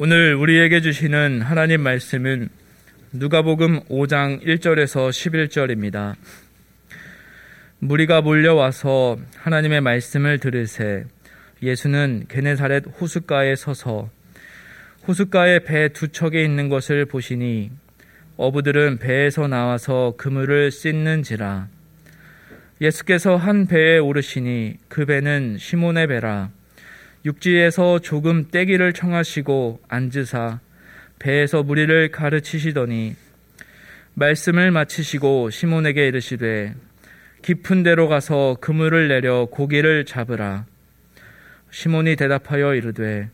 오늘 우리에게 주시는 하나님 말씀은 누가복음 5장 1절에서 11절입니다. 무리가 몰려와서 하나님의 말씀을 들으세 예수는 게네사렛 호숫가에 서서 호숫가에 배 두 척에 있는 것을 보시니 어부들은 배에서 나와서 그물을 씻는지라 예수께서 한 배에 오르시니 그 배는 시몬의 배라 육지에서 조금 떼기를 청하시고 앉으사 배에서 무리를 가르치시더니 말씀을 마치시고 시몬에게 이르시되 깊은 데로 가서 그물을 내려 고기를 잡으라. 시몬이 대답하여 이르되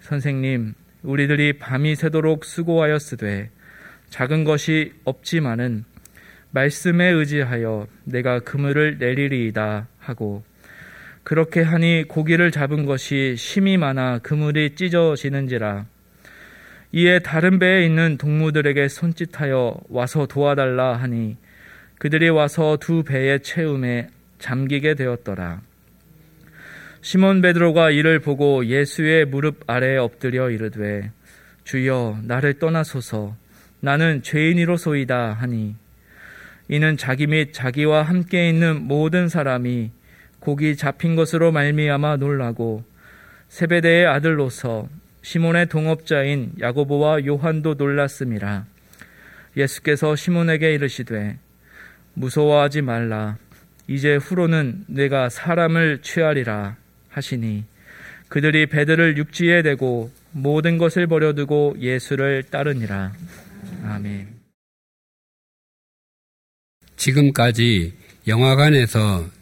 선생님 우리들이 밤이 새도록 수고하였으되 작은 것이 없지만은 말씀에 의지하여 내가 그물을 내리리이다 하고 그렇게 하니 고기를 잡은 것이 심이 많아 그물이 찢어지는지라. 이에 다른 배에 있는 동무들에게 손짓하여 와서 도와달라 하니 그들이 와서 두 배의 채움에 잠기게 되었더라. 시몬 베드로가 이를 보고 예수의 무릎 아래에 엎드려 이르되 주여 나를 떠나소서 나는 죄인이로소이다 하니 이는 자기 및 자기와 함께 있는 모든 사람이 곡이 잡힌 것으로 말미암아 놀라고 세베대의 아들로서 시몬의 동업자인 야고보와 요한도 놀랐음이라. 예수께서 시몬에게 이르시되 무서워하지 말라. 이제 후로는 내가 사람을 취하리라 하시니 그들이 배들을 육지에 대고 모든 것을 버려두고 예수를 따르니라. 아멘. 지금까지 영화관에서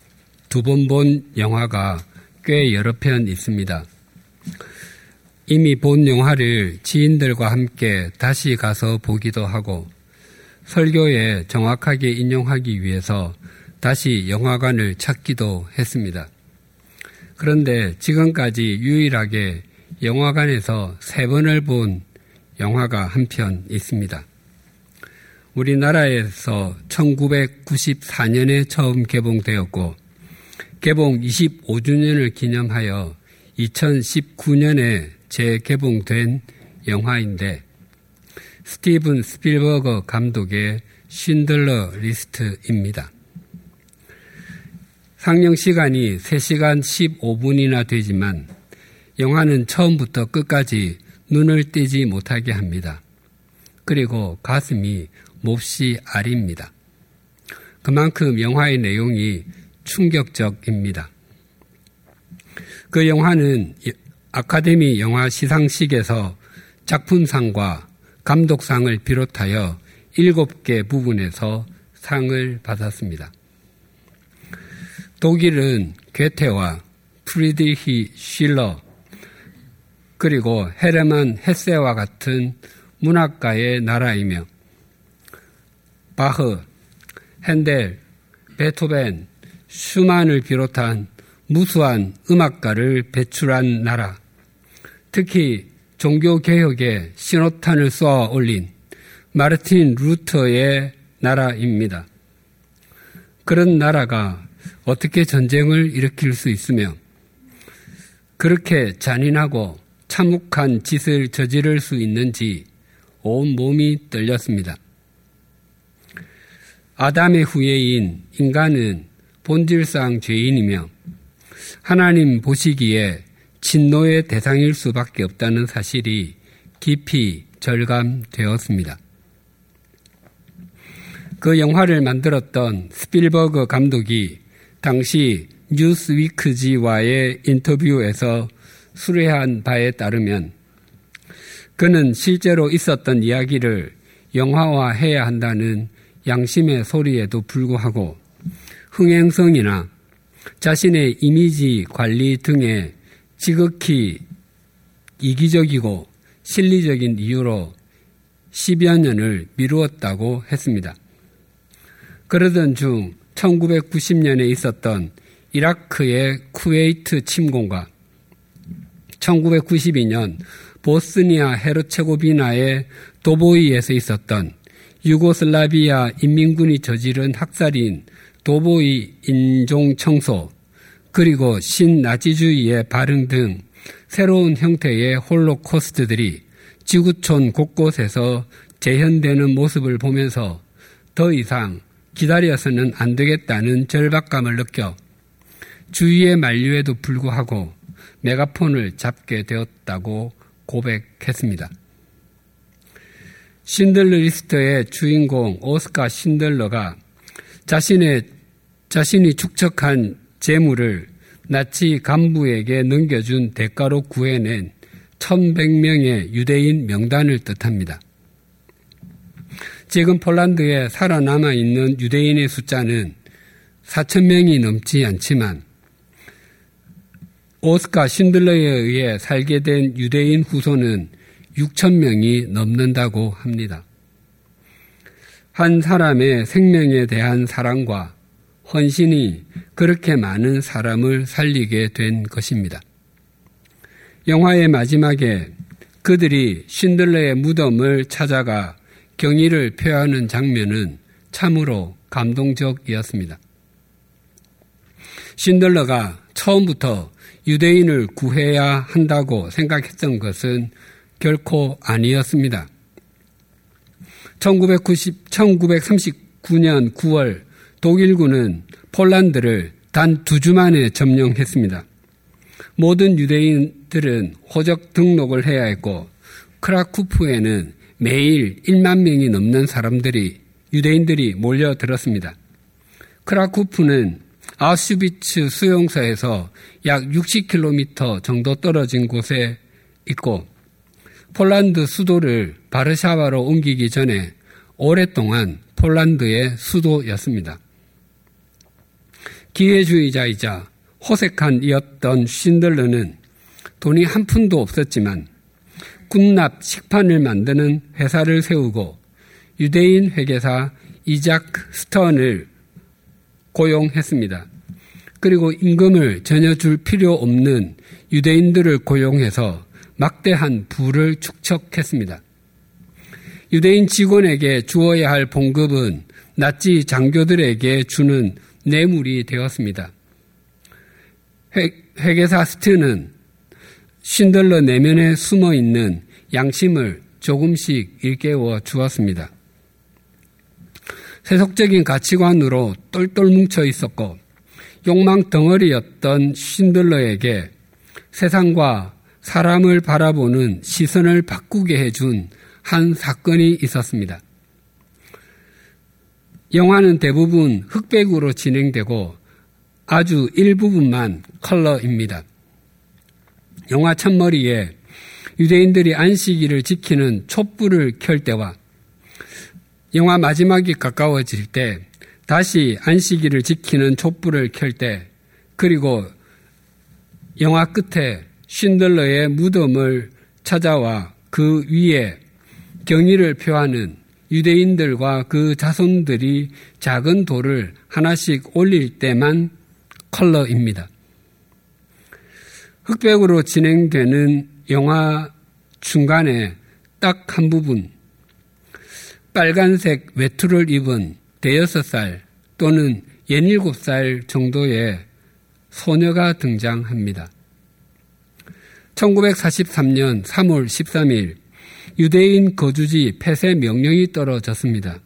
두 번 본 영화가 꽤 여러 편 있습니다. 이미 본 영화를 지인들과 함께 다시 가서 보기도 하고 설교에 정확하게 인용하기 위해서 다시 영화관을 찾기도 했습니다. 그런데 지금까지 유일하게 영화관에서 세 번을 본 영화가 한 편 있습니다. 우리나라에서 1994년에 처음 개봉되었고 개봉 25주년을 기념하여 2019년에 재개봉된 영화인데 스티븐 스필버거 감독의 쉰들러 리스트입니다. 상영 시간이 3시간 15분이나 되지만 영화는 처음부터 끝까지 눈을 떼지 못하게 합니다. 그리고 가슴이 몹시 아립니다. 그만큼 영화의 내용이 충격적입니다. 그 영화는 아카데미 영화 시상식에서 작품상과 감독상을 비롯하여 7개 부분에서 상을 받았습니다. 독일은 괴테와 프리드히 쉴러 그리고 헤르만 헤세와 같은 문학가의 나라이며 바흐, 핸델, 베토벤, 슈만을 비롯한 무수한 음악가를 배출한 나라, 특히 종교개혁에 신호탄을 쏘아 올린 마르틴 루터의 나라입니다. 그런 나라가 어떻게 전쟁을 일으킬 수 있으며 그렇게 잔인하고 참혹한 짓을 저지를 수 있는지 온 몸이 떨렸습니다. 아담의 후예인 인간은 본질상 죄인이며 하나님 보시기에 진노의 대상일 수밖에 없다는 사실이 깊이 절감되었습니다. 그 영화를 만들었던 스필버그 감독이 당시 뉴스위크지와의 인터뷰에서 수뢰한 바에 따르면 그는 실제로 있었던 이야기를 영화화해야 한다는 양심의 소리에도 불구하고 흥행성이나 자신의 이미지 관리 등에 지극히 이기적이고 실리적인 이유로 10여 년을 미루었다고 했습니다. 그러던 중 1990년에 있었던 이라크의 쿠웨이트 침공과 1992년 보스니아 헤르체고비나의 도보이에서 있었던 유고슬라비아 인민군이 저지른 학살인 도보이 인종 청소, 그리고 신나치주의의 발흥 등 새로운 형태의 홀로코스트들이 지구촌 곳곳에서 재현되는 모습을 보면서 더 이상 기다려서는 안 되겠다는 절박감을 느껴 주위의 만류에도 불구하고 메가폰을 잡게 되었다고 고백했습니다. 신들러 리스트의 주인공 오스카 신들러가 자신의 자신이 축적한 재물을 나치 간부에게 넘겨준 대가로 구해낸 1100명의 유대인 명단을 뜻합니다. 지금 폴란드에 살아남아 있는 유대인의 숫자는 4천명이 넘지 않지만 오스카 신들러에 의해 살게 된 유대인 후손은 6천명이 넘는다고 합니다. 한 사람의 생명에 대한 사랑과 헌신이 그렇게 많은 사람을 살리게 된 것입니다. 영화의 마지막에 그들이 신들러의 무덤을 찾아가 경의를 표하는 장면은 참으로 감동적이었습니다. 신들러가 처음부터 유대인을 구해야 한다고 생각했던 것은 결코 아니었습니다. 1990, 1939년 9월 독일군은 폴란드를 단 두 주 만에 점령했습니다. 모든 유대인들은 호적 등록을 해야 했고 크라쿠프에는 매일 1만 명이 넘는 사람들이 유대인들이 몰려들었습니다. 크라쿠프는 아슈비츠 수용소에서 약 60km 정도 떨어진 곳에 있고 폴란드 수도를 바르샤바로 옮기기 전에 오랫동안 폴란드의 수도였습니다. 기회주의자이자 호색한 이었던 쉰들러는 돈이 한 푼도 없었지만 군납 식판을 만드는 회사를 세우고 유대인 회계사 이작 스턴을 고용했습니다. 그리고 임금을 전혀 줄 필요 없는 유대인들을 고용해서 막대한 부를 축적했습니다. 유대인 직원에게 주어야 할 봉급은 나치 장교들에게 주는 뇌물이 되었습니다. 회계사 스턴은 신들러 내면에 숨어 있는 양심을 조금씩 일깨워 주었습니다. 세속적인 가치관으로 똘똘 뭉쳐 있었고 욕망 덩어리였던 신들러에게 세상과 사람을 바라보는 시선을 바꾸게 해준 한 사건이 있었습니다. 영화는 대부분 흑백으로 진행되고 아주 일부분만 컬러입니다. 영화 첫머리에 유대인들이 안식일을 지키는 촛불을 켤 때와 영화 마지막이 가까워질 때 다시 안식일을 지키는 촛불을 켤 때 그리고 영화 끝에 쉰들러의 무덤을 찾아와 그 위에 경의를 표하는 유대인들과 그 자손들이 작은 돌을 하나씩 올릴 때만 컬러입니다. 흑백으로 진행되는 영화 중간에 딱 한 부분 빨간색 외투를 입은 대여섯 살 또는 예닐곱 살 정도의 소녀가 등장합니다. 1943년 3월 13일 유대인 거주지 폐쇄 명령이 떨어졌습니다.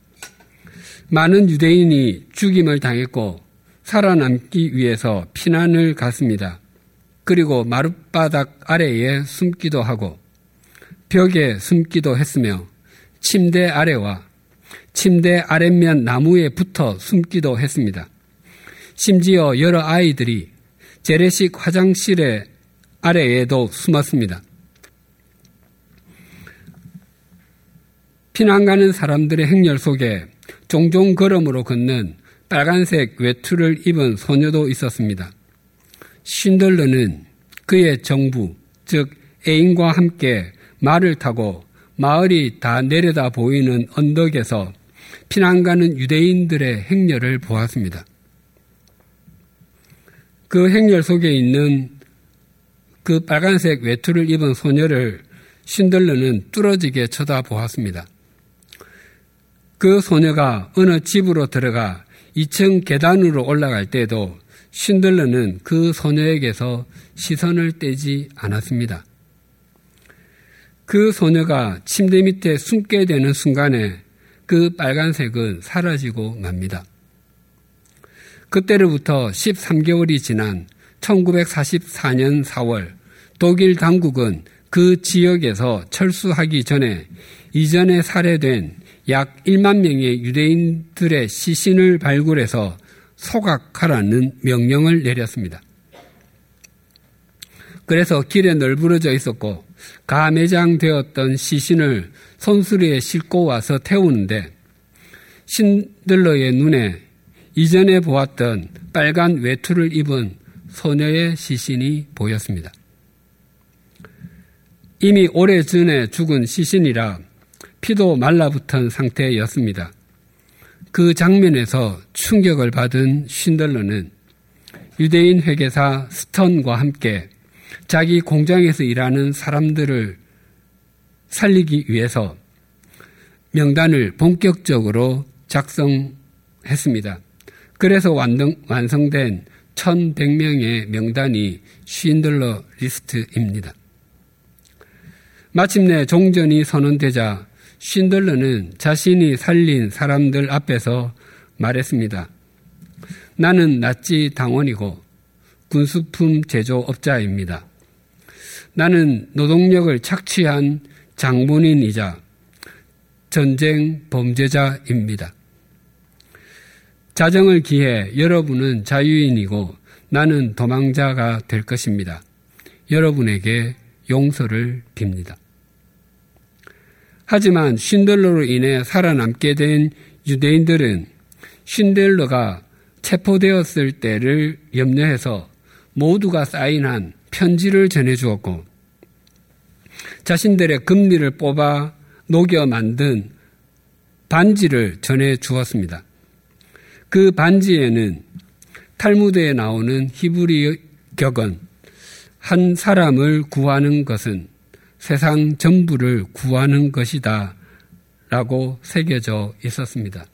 많은 유대인이 죽임을 당했고 살아남기 위해서 피난을 갔습니다. 그리고 마룻바닥 아래에 숨기도 하고 벽에 숨기도 했으며 침대 아래와 침대 아랫면 나무에 붙어 숨기도 했습니다. 심지어 여러 아이들이 재래식 화장실의 아래에도 숨었습니다. 피난 가는 사람들의 행렬 속에 종종 걸음으로 걷는 빨간색 외투를 입은 소녀도 있었습니다. 신들러는 그의 정부, 즉 애인과 함께 말을 타고 마을이 다 내려다 보이는 언덕에서 피난 가는 유대인들의 행렬을 보았습니다. 그 행렬 속에 있는 그 빨간색 외투를 입은 소녀를 신들러는 뚫어지게 쳐다보았습니다. 그 소녀가 어느 집으로 들어가 2층 계단으로 올라갈 때도 신들러는 그 소녀에게서 시선을 떼지 않았습니다. 그 소녀가 침대 밑에 숨게 되는 순간에 그 빨간색은 사라지고 맙니다. 그때로부터 13개월이 지난 1944년 4월 독일 당국은 그 지역에서 철수하기 전에 이전에 살해된 약 1만 명의 유대인들의 시신을 발굴해서 소각하라는 명령을 내렸습니다. 그래서 길에 널브러져 있었고 가매장되었던 시신을 손수리에 싣고 와서 태우는데 신들러의 눈에 이전에 보았던 빨간 외투를 입은 소녀의 시신이 보였습니다. 이미 오래전에 죽은 시신이라 피도 말라붙은 상태였습니다. 그 장면에서 충격을 받은 쉰들러는 유대인 회계사 스턴과 함께 자기 공장에서 일하는 사람들을 살리기 위해서 명단을 본격적으로 작성했습니다. 그래서 완성 된 1100명의 명단이 쉰들러 리스트입니다. 마침내 종전이 선언되자 쉰들러는 자신이 살린 사람들 앞에서 말했습니다. 나는 나치 당원이고 군수품 제조업자입니다. 나는 노동력을 착취한 장본인이자 전쟁 범죄자입니다. 자정을 기해 여러분은 자유인이고 나는 도망자가 될 것입니다. 여러분에게 용서를 빕니다. 하지만 쉰들러로 인해 살아남게 된 유대인들은 쉰들러가 체포되었을 때를 염려해서 모두가 사인한 편지를 전해주었고 자신들의 금리를 뽑아 녹여 만든 반지를 전해주었습니다. 그 반지에는 탈무드에 나오는 히브리 격은 한 사람을 구하는 것은 세상 전부를 구하는 것이다 라고 새겨져 있었습니다.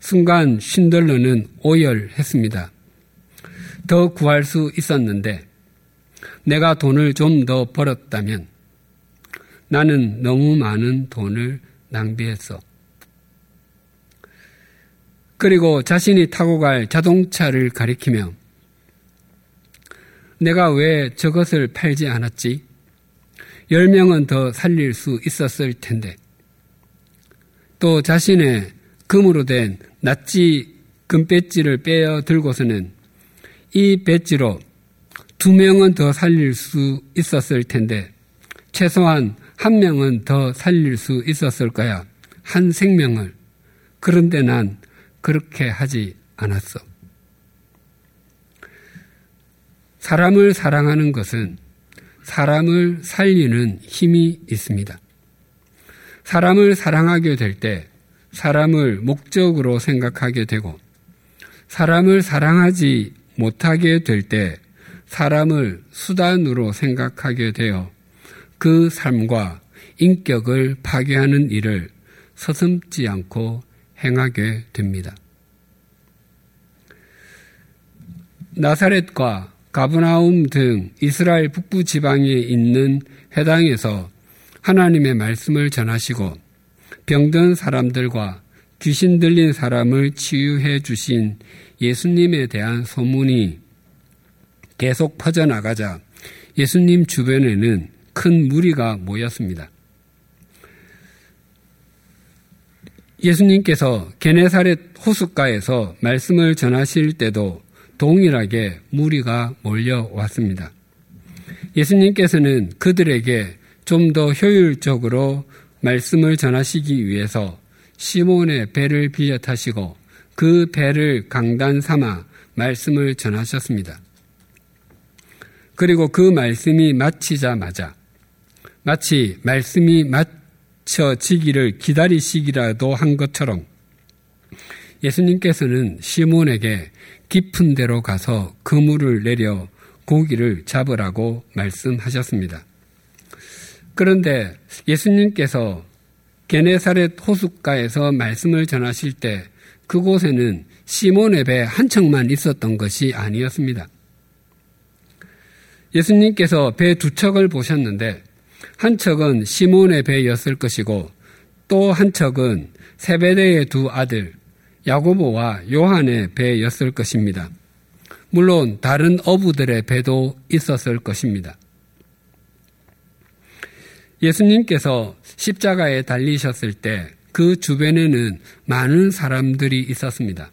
순간 쉰들러는 오열했습니다. 더 구할 수 있었는데 내가 돈을 좀 더 벌었다면 나는 너무 많은 돈을 낭비했어. 그리고 자신이 타고 갈 자동차를 가리키며 내가 왜 저것을 팔지 않았지? 열 명은 더 살릴 수 있었을 텐데. 또 자신의 금으로 된 낫지 금배지를 빼어 들고서는 이 배지로 두 명은 더 살릴 수 있었을 텐데 최소한 한 명은 더 살릴 수 있었을 거야. 한 생명을. 그런데 난 그렇게 하지 않았어. 사람을 사랑하는 것은 사람을 살리는 힘이 있습니다. 사람을 사랑하게 될 때 사람을 목적으로 생각하게 되고 사람을 사랑하지 못하게 될 때 사람을 수단으로 생각하게 되어 그 삶과 인격을 파괴하는 일을 서슴지 않고 행하게 됩니다. 나사렛과 가브나움 등 이스라엘 북부 지방에 있는 해당에서 하나님의 말씀을 전하시고 병든 사람들과 귀신 들린 사람을 치유해 주신 예수님에 대한 소문이 계속 퍼져나가자 예수님 주변에는 큰 무리가 모였습니다. 예수님께서 게네사렛 호숫가에서 말씀을 전하실 때도 동일하게 무리가 몰려왔습니다. 예수님께서는 그들에게 좀 더 효율적으로 말씀을 전하시기 위해서 시몬의 배를 빌려 타시고 그 배를 강단 삼아 말씀을 전하셨습니다. 그리고 그 말씀이 마치자마자 마치 말씀이 맞춰지기를 기다리시기라도 한 것처럼 예수님께서는 시몬에게 깊은 데로 가서 그물을 내려 고기를 잡으라고 말씀하셨습니다. 그런데 예수님께서 게네사렛 호숫가에서 말씀을 전하실 때 그곳에는 시몬의 배 한 척만 있었던 것이 아니었습니다. 예수님께서 배 두 척을 보셨는데 한 척은 시몬의 배였을 것이고 또 한 척은 세베대의 두 아들 야고보와 요한의 배였을 것입니다. 물론 다른 어부들의 배도 있었을 것입니다. 예수님께서 십자가에 달리셨을 때 그 주변에는 많은 사람들이 있었습니다.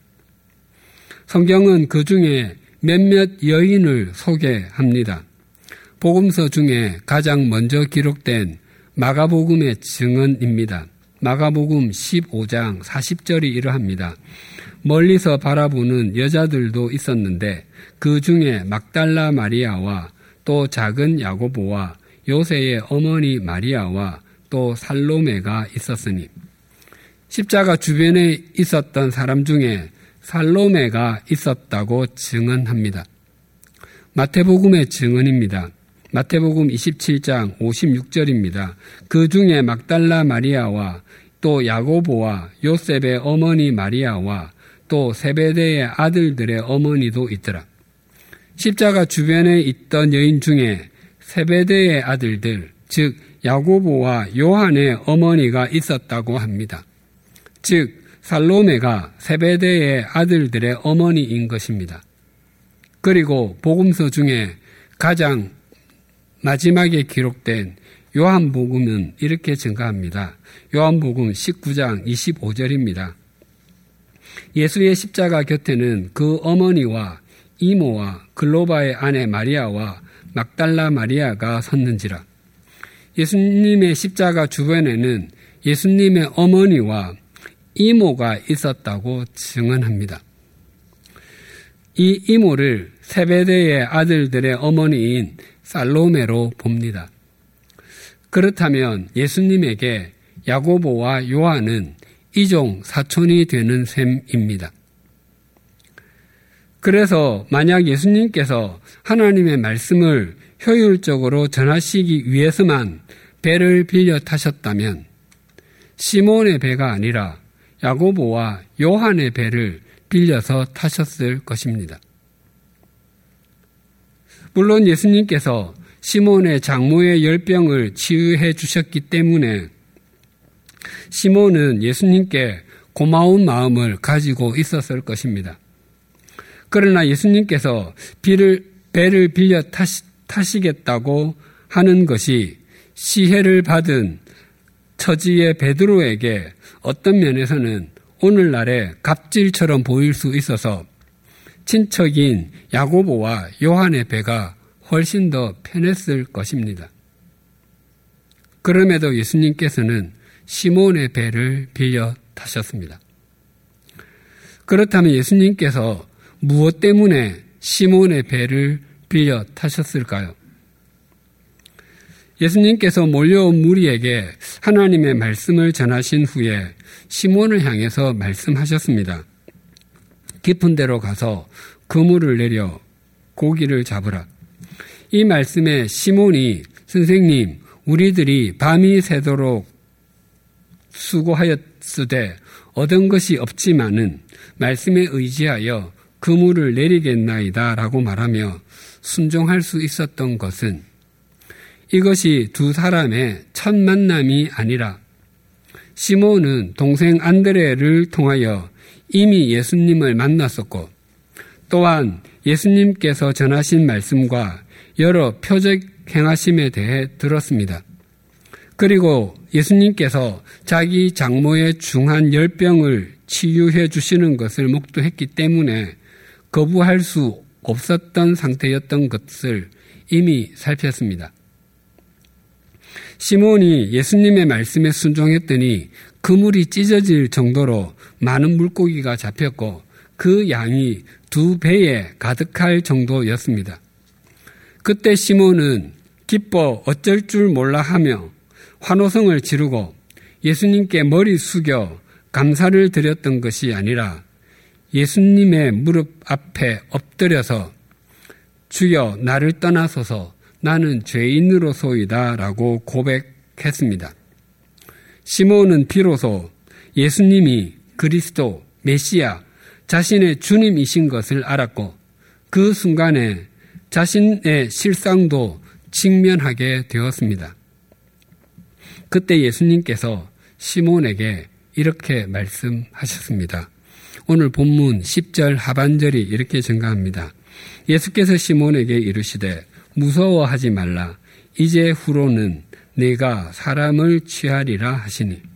성경은 그 중에 몇몇 여인을 소개합니다. 복음서 중에 가장 먼저 기록된 마가복음의 증언입니다. 마가복음 15장 40절이 이러합니다. 멀리서 바라보는 여자들도 있었는데 그 중에 막달라 마리아와 또 작은 야고보와 요새의 어머니 마리아와 또 살로메가 있었으니 십자가 주변에 있었던 사람 중에 살로메가 있었다고 증언합니다. 마태복음의 증언입니다. 마태복음 27장 56절입니다. 그 중에 막달라 마리아와 또 야고보와 요셉의 어머니 마리아와 또 세베대의 아들들의 어머니도 있더라. 십자가 주변에 있던 여인 중에 세베대의 아들들, 즉 야고보와 요한의 어머니가 있었다고 합니다. 즉 살로메가 세베대의 아들들의 어머니인 것입니다. 그리고 복음서 중에 가장 마지막에 기록된 요한복음은 이렇게 증가합니다. 요한복음 19장 25절입니다. 예수의 십자가 곁에는 그 어머니와 이모와 글로바의 아내 마리아와 막달라 마리아가 섰는지라. 예수님의 십자가 주변에는 예수님의 어머니와 이모가 있었다고 증언합니다. 이 이모를 세베대의 아들들의 어머니인 살로메로 봅니다. 그렇다면 예수님에게 야고보와 요한은 이종 사촌이 되는 셈입니다. 그래서 만약 예수님께서 하나님의 말씀을 효율적으로 전하시기 위해서만 배를 빌려 타셨다면 시몬의 배가 아니라 야고보와 요한의 배를 빌려서 타셨을 것입니다. 물론 예수님께서 시몬의 장모의 열병을 치유해 주셨기 때문에 시몬은 예수님께 고마운 마음을 가지고 있었을 것입니다. 그러나 예수님께서 비를, 배를 빌려 타시, 타시겠다고 하는 것이 시해를 받은 처지의 베드로에게 어떤 면에서는 오늘날의 갑질처럼 보일 수 있어서 친척인 야고보와 요한의 배가 훨씬 더 편했을 것입니다. 그럼에도 예수님께서는 시몬의 배를 빌려 타셨습니다. 그렇다면 예수님께서 무엇 때문에 시몬의 배를 빌려 타셨을까요? 예수님께서 몰려온 무리에게 하나님의 말씀을 전하신 후에 시몬을 향해서 말씀하셨습니다. 깊은 데로 가서 그물을 내려 고기를 잡으라. 이 말씀에 시몬이 선생님, 우리들이 밤이 새도록 수고하였으되 얻은 것이 없지만은 말씀에 의지하여 그물을 내리겠나이다 라고 말하며 순종할 수 있었던 것은 이것이 두 사람의 첫 만남이 아니라 시몬은 동생 안드레를 통하여 이미 예수님을 만났었고 또한 예수님께서 전하신 말씀과 여러 표적 행하심에 대해 들었습니다. 그리고 예수님께서 자기 장모의 중한 열병을 치유해 주시는 것을 목도했기 때문에 거부할 수 없었던 상태였던 것을 이미 살폈습니다. 시몬이 예수님의 말씀에 순종했더니 그물이 찢어질 정도로 많은 물고기가 잡혔고 그 양이 두 배에 가득할 정도였습니다. 그때 시몬은 기뻐 어쩔 줄 몰라 하며 환호성을 지르고 예수님께 머리 숙여 감사를 드렸던 것이 아니라 예수님의 무릎 앞에 엎드려서 주여 나를 떠나소서 나는 죄인으로소이다 라고 고백했습니다. 시몬은 비로소 예수님이 그리스도, 메시아, 자신의 주님이신 것을 알았고 그 순간에 자신의 실상도 직면하게 되었습니다. 그때 예수님께서 시몬에게 이렇게 말씀하셨습니다. 오늘 본문 10절 하반절이 이렇게 증가합니다. 예수께서 시몬에게 이르시되 무서워하지 말라. 이제 후로는 내가 사람을 취하리라 하시니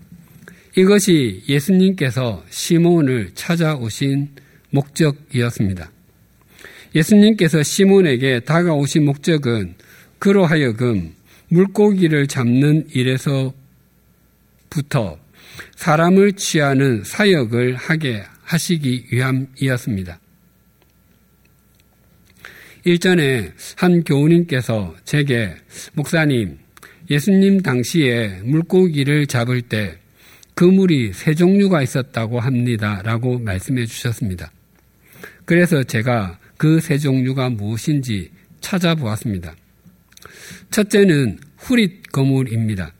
이것이 예수님께서 시몬을 찾아오신 목적이었습니다. 예수님께서 시몬에게 다가오신 목적은 그로 하여금 물고기를 잡는 일에서부터 사람을 취하는 사역을 하게 하시기 위함이었습니다. 일전에 한 교우님께서 제게 목사님, 예수님 당시에 물고기를 잡을 때 그물이 세 종류가 있었다고 합니다. 라고 말씀해 주셨습니다. 그래서 제가 그 세 종류가 무엇인지 찾아보았습니다. 첫째는 후릿 그물입니다.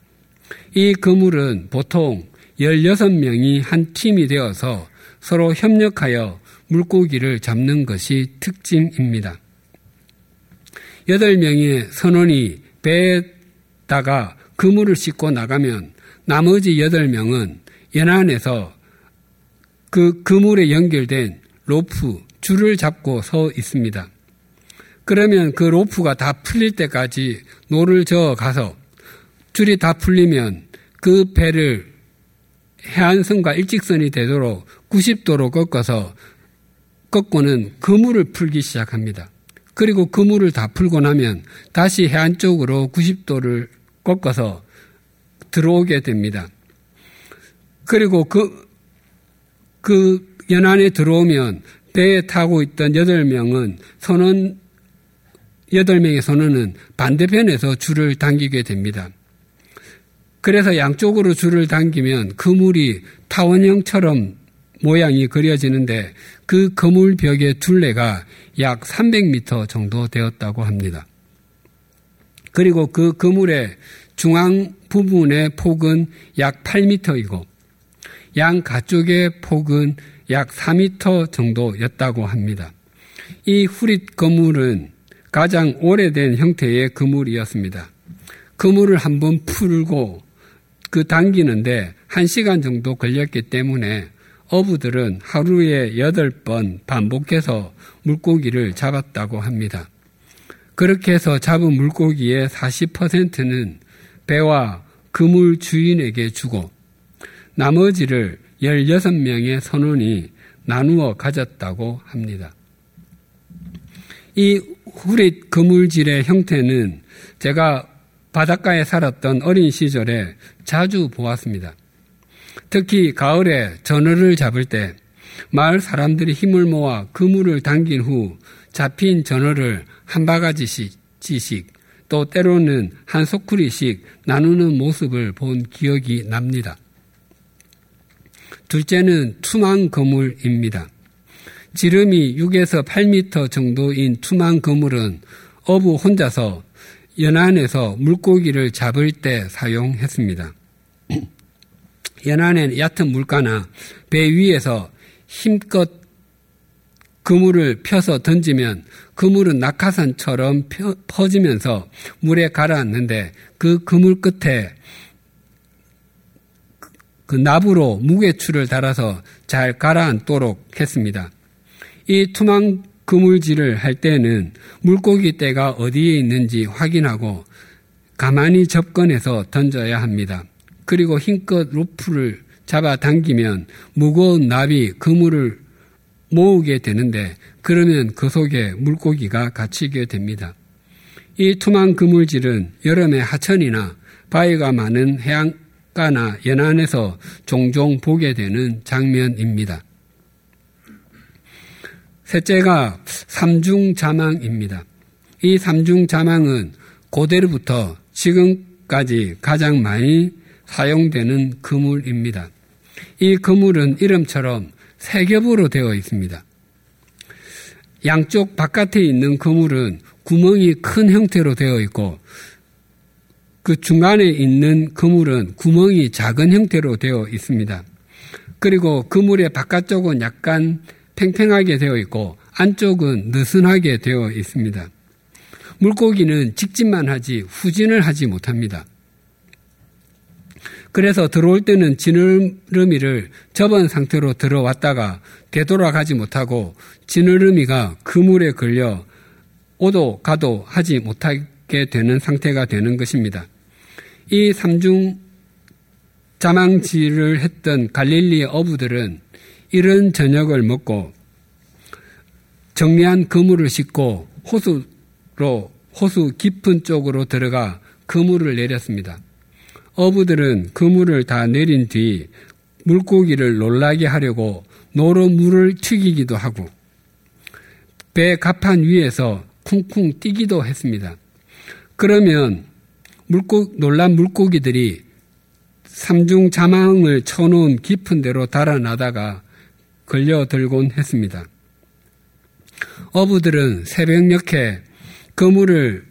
이 그물은 보통 16명이 한 팀이 되어서 서로 협력하여 물고기를 잡는 것이 특징입니다. 8명의 선원이 배에다가 그물을 싣고 나가면 나머지 8명은 연안에서 그 그물에 연결된 로프, 줄을 잡고 서 있습니다. 그러면 그 로프가 다 풀릴 때까지 노를 저어 가서 줄이 다 풀리면 그 배를 해안선과 일직선이 되도록 90도로 꺾어서 꺾고는 그물을 풀기 시작합니다. 그리고 그물을 다 풀고 나면 다시 해안 쪽으로 90도를 꺾어서 들어오게 됩니다. 그리고 그, 그 연안에 들어오면 배에 타고 있던 8명은 선원, 8명의 선원은 반대편에서 줄을 당기게 됩니다. 그래서 양쪽으로 줄을 당기면 그물이 타원형처럼 모양이 그려지는데 그 그물벽의 둘레가 약 300m 정도 되었다고 합니다. 그리고 그 그물의 중앙 부분의 폭은 약 8m이고 양 가쪽의 폭은 약 4m 정도였다고 합니다. 이 후릿 그물은 가장 오래된 형태의 그물이었습니다. 그물을 한번 풀고 그 당기는데 1시간 정도 걸렸기 때문에 어부들은 하루에 8번 반복해서 물고기를 잡았다고 합니다. 그렇게 해서 잡은 물고기의 40%는 배와 그물 주인에게 주고 나머지를 16명의 선원이 나누어 가졌다고 합니다. 이 후릿 그물질의 형태는 제가 바닷가에 살았던 어린 시절에 자주 보았습니다. 특히 가을에 전어를 잡을 때 마을 사람들이 힘을 모아 그물을 당긴 후 잡힌 전어를 한 바가지씩 또 때로는 한 소쿠리씩 나누는 모습을 본 기억이 납니다. 둘째는 투망 그물입니다. 지름이 6에서 8미터 정도인 투망 그물은 어부 혼자서 연안에서 물고기를 잡을 때 사용했습니다. 연안엔 얕은 물가나 배 위에서 힘껏 그물을 펴서 던지면 그물은 낙하산처럼 퍼지면서 물에 가라앉는데 그 그물 끝에 그 나부로 무게추를 달아서 잘 가라앉도록 했습니다. 이 투망 그물질을 할 때는 물고기 떼가 어디에 있는지 확인하고 가만히 접근해서 던져야 합니다. 그리고 힘껏 로프를 잡아 당기면 무거운 나비 그물을 모으게 되는데 그러면 그 속에 물고기가 갇히게 됩니다. 이 투망 그물질은 여름에 하천이나 바위가 많은 해안가나 연안에서 종종 보게 되는 장면입니다. 셋째가 삼중자망입니다. 이 삼중자망은 고대로부터 지금까지 가장 많이 사용되는 그물입니다. 이 그물은 이름처럼 세 겹으로 되어 있습니다. 양쪽 바깥에 있는 그물은 구멍이 큰 형태로 되어 있고 그 중간에 있는 그물은 구멍이 작은 형태로 되어 있습니다. 그리고 그물의 바깥쪽은 약간 팽팽하게 되어 있고 안쪽은 느슨하게 되어 있습니다. 물고기는 직진만 하지 후진을 하지 못합니다. 그래서 들어올 때는 지느러미를 접은 상태로 들어왔다가 되돌아가지 못하고 지느러미가 그물에 걸려 오도 가도 하지 못하게 되는 상태가 되는 것입니다. 이 삼중 자망질을 했던 갈릴리의 어부들은 이런 저녁을 먹고 정리한 그물을 싣고 호수로 호수 깊은 쪽으로 들어가 그물을 내렸습니다. 어부들은 그물을 다 내린 뒤 물고기를 놀라게 하려고 노로 물을 튀기기도 하고 배 갑판 위에서 쿵쿵 뛰기도 했습니다. 그러면 물고, 놀란 물고기들이 삼중 자망을 쳐놓은 깊은 데로 달아나다가 걸려들곤 했습니다. 어부들은 새벽녘에 그물을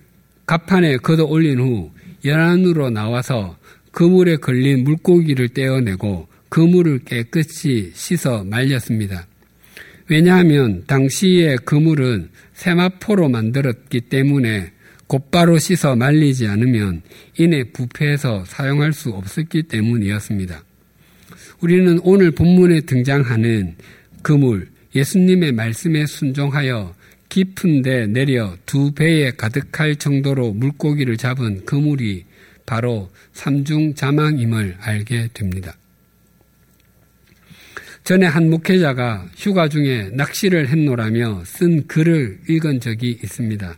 갑판에 걷어 올린 후 연안으로 나와서 그물에 걸린 물고기를 떼어내고 그물을 깨끗이 씻어 말렸습니다. 왜냐하면 당시의 그물은 세마포로 만들었기 때문에 곧바로 씻어 말리지 않으면 이내 부패해서 사용할 수 없었기 때문이었습니다. 우리는 오늘 본문에 등장하는 그물, 예수님의 말씀에 순종하여 깊은 데 내려 두 배에 가득할 정도로 물고기를 잡은 그물이 바로 삼중 자망임을 알게 됩니다. 전에 한 목회자가 휴가 중에 낚시를 했노라며 쓴 글을 읽은 적이 있습니다.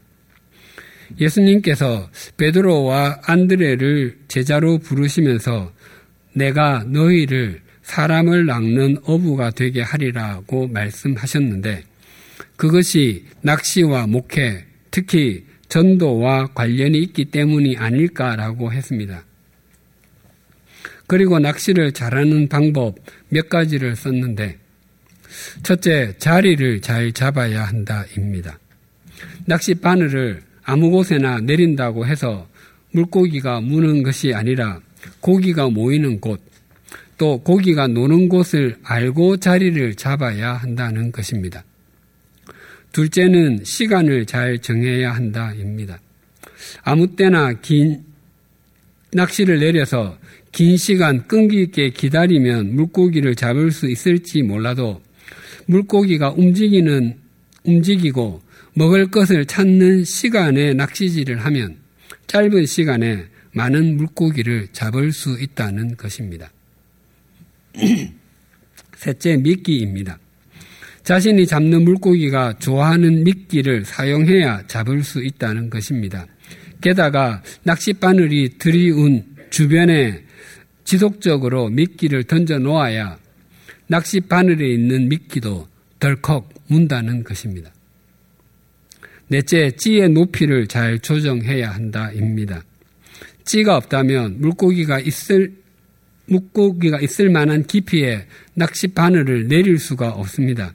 예수님께서 베드로와 안드레를 제자로 부르시면서 내가 너희를 사람을 낚는 어부가 되게 하리라고 말씀하셨는데 그것이 낚시와 목회, 특히 전도와 관련이 있기 때문이 아닐까라고 했습니다. 그리고 낚시를 잘하는 방법 몇 가지를 썼는데 첫째, 자리를 잘 잡아야 한다입니다. 낚시 바늘을 아무 곳에나 내린다고 해서 물고기가 무는 것이 아니라 고기가 모이는 곳, 또 고기가 노는 곳을 알고 자리를 잡아야 한다는 것입니다. 둘째는 시간을 잘 정해야 한다입니다. 아무 때나 긴 낚시를 내려서 긴 시간 끈기 있게 기다리면 물고기를 잡을 수 있을지 몰라도 물고기가 움직이는 움직이고 먹을 것을 찾는 시간에 낚시질을 하면 짧은 시간에 많은 물고기를 잡을 수 있다는 것입니다. 셋째, 미끼입니다. 자신이 잡는 물고기가 좋아하는 미끼를 사용해야 잡을 수 있다는 것입니다. 게다가 낚싯바늘이 들이운 주변에 지속적으로 미끼를 던져 놓아야 낚싯바늘에 있는 미끼도 덜컥 문다는 것입니다. 넷째, 찌의 높이를 잘 조정해야 한다입니다. 찌가 없다면 물고기가 있을 물고기가 있을 만한 깊이의 낚시 바늘을 내릴 수가 없습니다.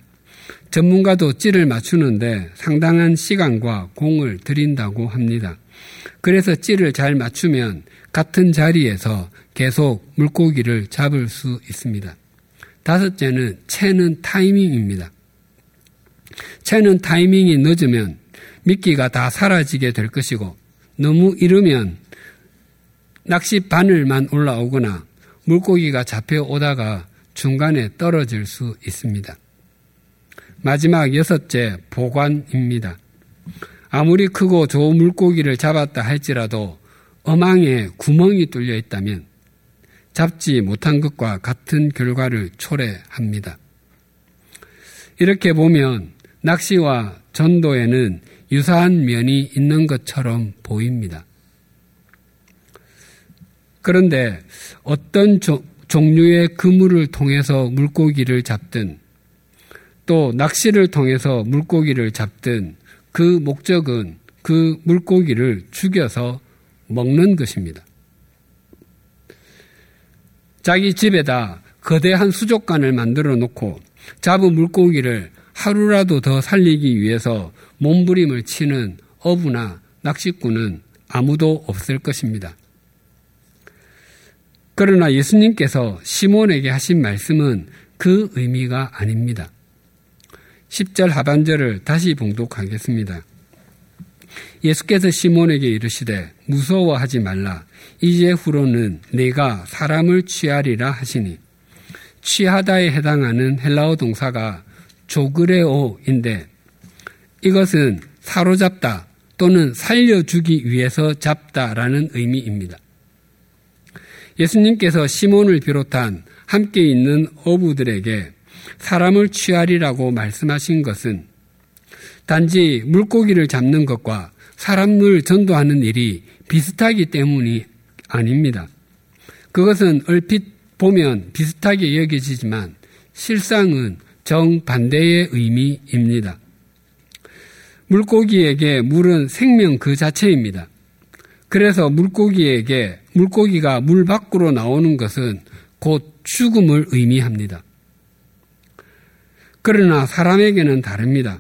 전문가도 찌를 맞추는데 상당한 시간과 공을 들인다고 합니다. 그래서 찌를 잘 맞추면 같은 자리에서 계속 물고기를 잡을 수 있습니다. 다섯째는 채는 타이밍입니다. 채는 타이밍이 늦으면 미끼가 다 사라지게 될 것이고 너무 이르면 낚시 바늘만 올라오거나 물고기가 잡혀오다가 중간에 떨어질 수 있습니다. 마지막 여섯째 보관입니다. 아무리 크고 좋은 물고기를 잡았다 할지라도 어망에 구멍이 뚫려 있다면 잡지 못한 것과 같은 결과를 초래합니다. 이렇게 보면 낚시와 전도에는 유사한 면이 있는 것처럼 보입니다. 그런데 어떤 조, 종류의 그물을 통해서 물고기를 잡든 또 낚시를 통해서 물고기를 잡든 그 목적은 그 물고기를 죽여서 먹는 것입니다. 자기 집에다 거대한 수족관을 만들어 놓고 잡은 물고기를 하루라도 더 살리기 위해서 몸부림을 치는 어부나 낚시꾼은 아무도 없을 것입니다. 그러나 예수님께서 시몬에게 하신 말씀은 그 의미가 아닙니다. 10절 하반절을 다시 봉독하겠습니다. 예수께서 시몬에게 이르시되 무서워하지 말라. 이제후로는 내가 사람을 취하리라 하시니 취하다에 해당하는 헬라어 동사가 조그레오인데 이것은 사로잡다 또는 살려주기 위해서 잡다라는 의미입니다. 예수님께서 시몬을 비롯한 함께 있는 어부들에게 사람을 취하리라고 말씀하신 것은 단지 물고기를 잡는 것과 사람을 전도하는 일이 비슷하기 때문이 아닙니다. 그것은 얼핏 보면 비슷하게 여겨지지만 실상은 정반대의 의미입니다. 물고기에게 물은 생명 그 자체입니다. 그래서 물고기에게 물고기가 물 밖으로 나오는 것은 곧 죽음을 의미합니다. 그러나 사람에게는 다릅니다.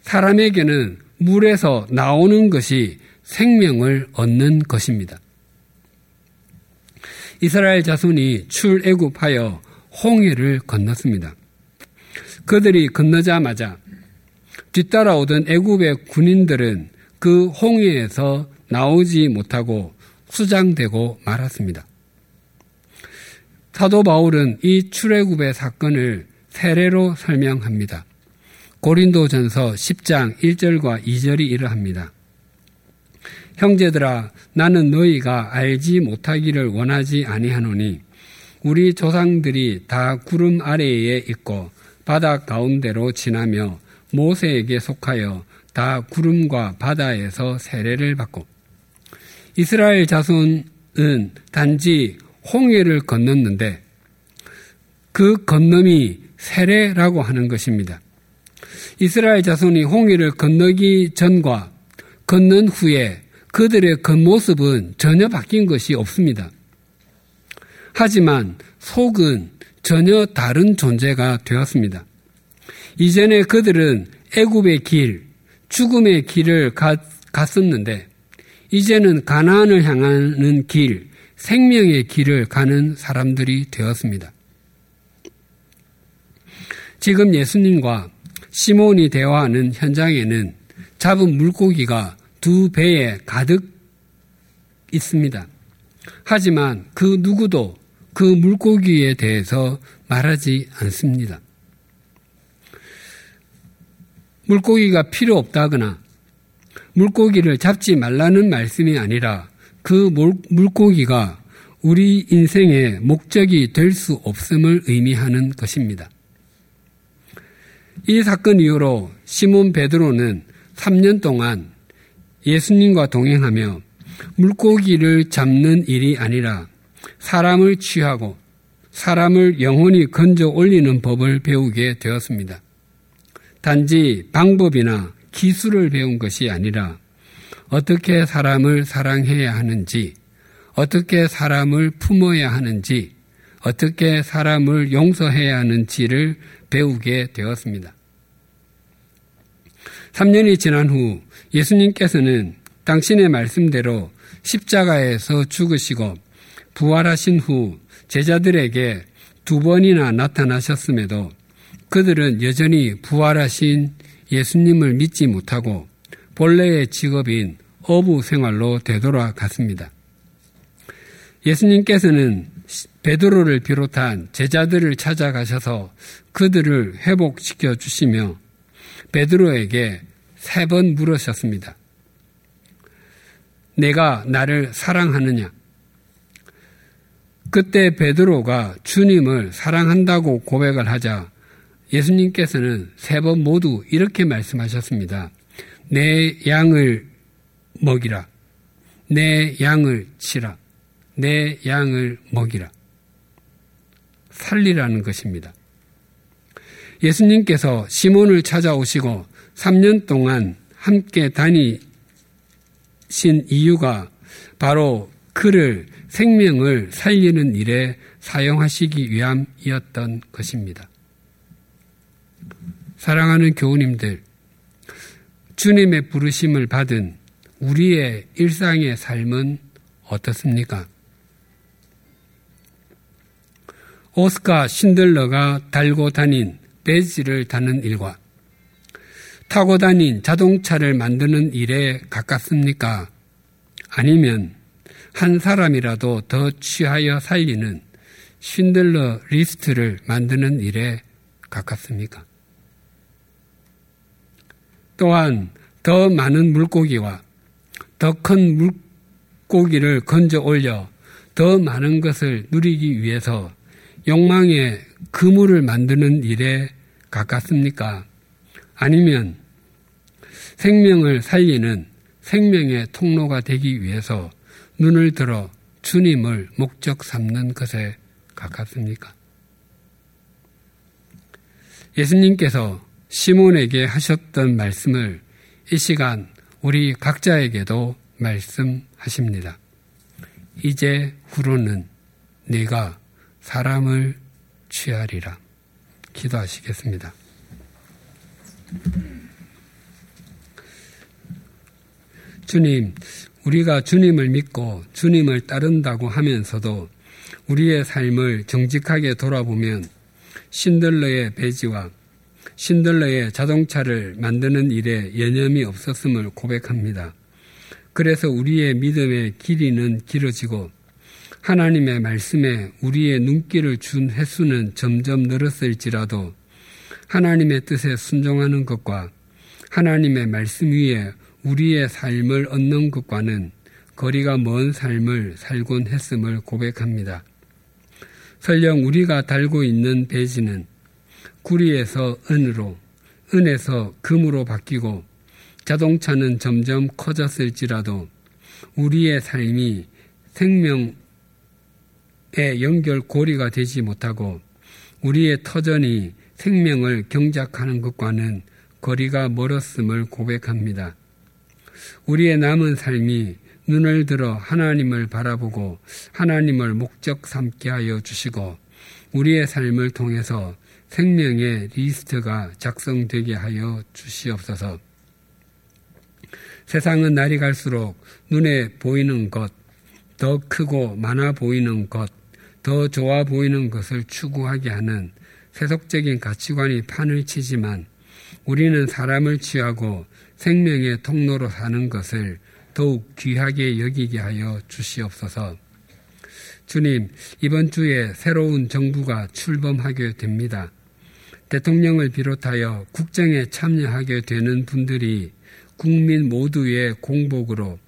사람에게는 물에서 나오는 것이 생명을 얻는 것입니다. 이스라엘 자손이 출애굽하여 홍해를 건넜습니다. 그들이 건너자마자 뒤따라오던 애굽의 군인들은 그 홍해에서 나오지 못하고 수장되고 말았습니다. 사도 바울은 이 출애굽의 사건을 세례로 설명합니다. 고린도전서 10장 1절과 2절이 이러합니다. 형제들아 나는 너희가 알지 못하기를 원하지 아니하노니 우리 조상들이 다 구름 아래에 있고 바다 가운데로 지나며 모세에게 속하여 다 구름과 바다에서 세례를 받고 이스라엘 자손은 단지 홍해를 건넜는데 그 건너이 세례라고 하는 것입니다. 이스라엘 자손이 홍해를 건너기 전과 건넌 후에 그들의 겉모습은 전혀 바뀐 것이 없습니다. 하지만 속은 전혀 다른 존재가 되었습니다. 이전에 그들은 애굽의 길, 죽음의 길을 갔 었는데 이제는 가나안을 향하는 길, 생명의 길을 가는 사람들이 되었습니다. 지금 예수님과 시몬이 대화하는 현장에는 잡은 물고기가 두 배에 가득 있습니다. 하지만 그 누구도 그 물고기에 대해서 말하지 않습니다. 물고기가 필요 없다거나 물고기를 잡지 말라는 말씀이 아니라 그 물고기가 우리 인생의 목적이 될 수 없음을 의미하는 것입니다. 이 사건 이후로 시몬 베드로는 3년 동안 예수님과 동행하며 물고기를 잡는 일이 아니라 사람을 취하고 사람을 영원히 건져 올리는 법을 배우게 되었습니다. 단지 방법이나 기술을 배운 것이 아니라 어떻게 사람을 사랑해야 하는지, 어떻게 사람을 품어야 하는지, 어떻게 사람을 용서해야 하는지를 배우게 되었습니다. 3년이 지난 후 예수님께서는 당신의 말씀대로 십자가에서 죽으시고 부활하신 후 제자들에게 두 번이나 나타나셨음에도 그들은 여전히 부활하신 예수님을 믿지 못하고 본래의 직업인 어부 생활로 되돌아갔습니다. 예수님께서는 베드로를 비롯한 제자들을 찾아가셔서 그들을 회복시켜 주시며 베드로에게 세 번 물으셨습니다. 내가 나를 사랑하느냐? 그때 베드로가 주님을 사랑한다고 고백을 하자 예수님께서는 세 번 모두 이렇게 말씀하셨습니다. 내 양을 먹이라. 내 양을 치라. 내 양을 먹이라. 살리라는 것입니다. 예수님께서 시몬을 찾아오시고 3년 동안 함께 다니신 이유가 바로 그를 생명을 살리는 일에 사용하시기 위함이었던 것입니다. 사랑하는 교우님들, 주님의 부르심을 받은 우리의 일상의 삶은 어떻습니까? 오스카 신들러가 달고 다닌 배지를 다는 일과 타고 다닌 자동차를 만드는 일에 가깝습니까? 아니면 한 사람이라도 더 취하여 살리는 쉰들러 리스트를 만드는 일에 가깝습니까? 또한 더 많은 물고기와 더 큰 물고기를 건져 올려 더 많은 것을 누리기 위해서 욕망의 그물을 만드는 일에 가깝습니까? 아니면 생명을 살리는 생명의 통로가 되기 위해서 눈을 들어 주님을 목적 삼는 것에 가깝습니까? 예수님께서 시몬에게 하셨던 말씀을 이 시간 우리 각자에게도 말씀하십니다. 이제 후로는 내가 사람을 취하리라. 기도하시겠습니다. 주님, 우리가 주님을 믿고 주님을 따른다고 하면서도 우리의 삶을 정직하게 돌아보면 신들러의 배지와 신들러의 자동차를 만드는 일에 여념이 없었음을 고백합니다. 그래서 우리의 믿음의 길이는 길어지고 하나님의 말씀에 우리의 눈길을 준 횟수는 점점 늘었을지라도 하나님의 뜻에 순종하는 것과 하나님의 말씀 위에 우리의 삶을 얻는 것과는 거리가 먼 삶을 살곤 했음을 고백합니다. 설령 우리가 달고 있는 배지는 구리에서 은으로, 은에서 금으로 바뀌고 자동차는 점점 커졌을지라도 우리의 삶이 생명의 연결고리가 되지 못하고 우리의 터전이 생명을 경작하는 것과는 거리가 멀었음을 고백합니다. 우리의 남은 삶이 눈을 들어 하나님을 바라보고 하나님을 목적 삼게 하여 주시고 우리의 삶을 통해서 생명의 리스트가 작성되게 하여 주시옵소서. 세상은 날이 갈수록 눈에 보이는 것, 더 크고 많아 보이는 것, 더 좋아 보이는 것을 추구하게 하는 세속적인 가치관이 판을 치지만 우리는 사람을 취하고 생명의 통로로 사는 것을 더욱 귀하게 여기게 하여 주시옵소서. 주님, 이번 주에 새로운 정부가 출범하게 됩니다. 대통령을 비롯하여 국정에 참여하게 되는 분들이 국민 모두의 공복으로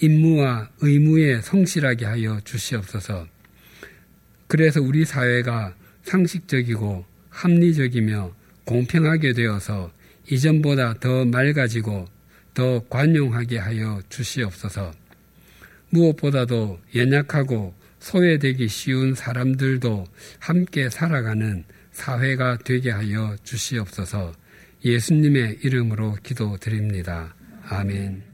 임무와 의무에 성실하게 하여 주시옵소서. 그래서 우리 사회가 상식적이고 합리적이며 공평하게 되어서 이전보다 더 맑아지고 더 관용하게 하여 주시옵소서. 무엇보다도 연약하고 소외되기 쉬운 사람들도 함께 살아가는 사회가 되게 하여 주시옵소서 예수님의 이름으로 기도드립니다. 아멘.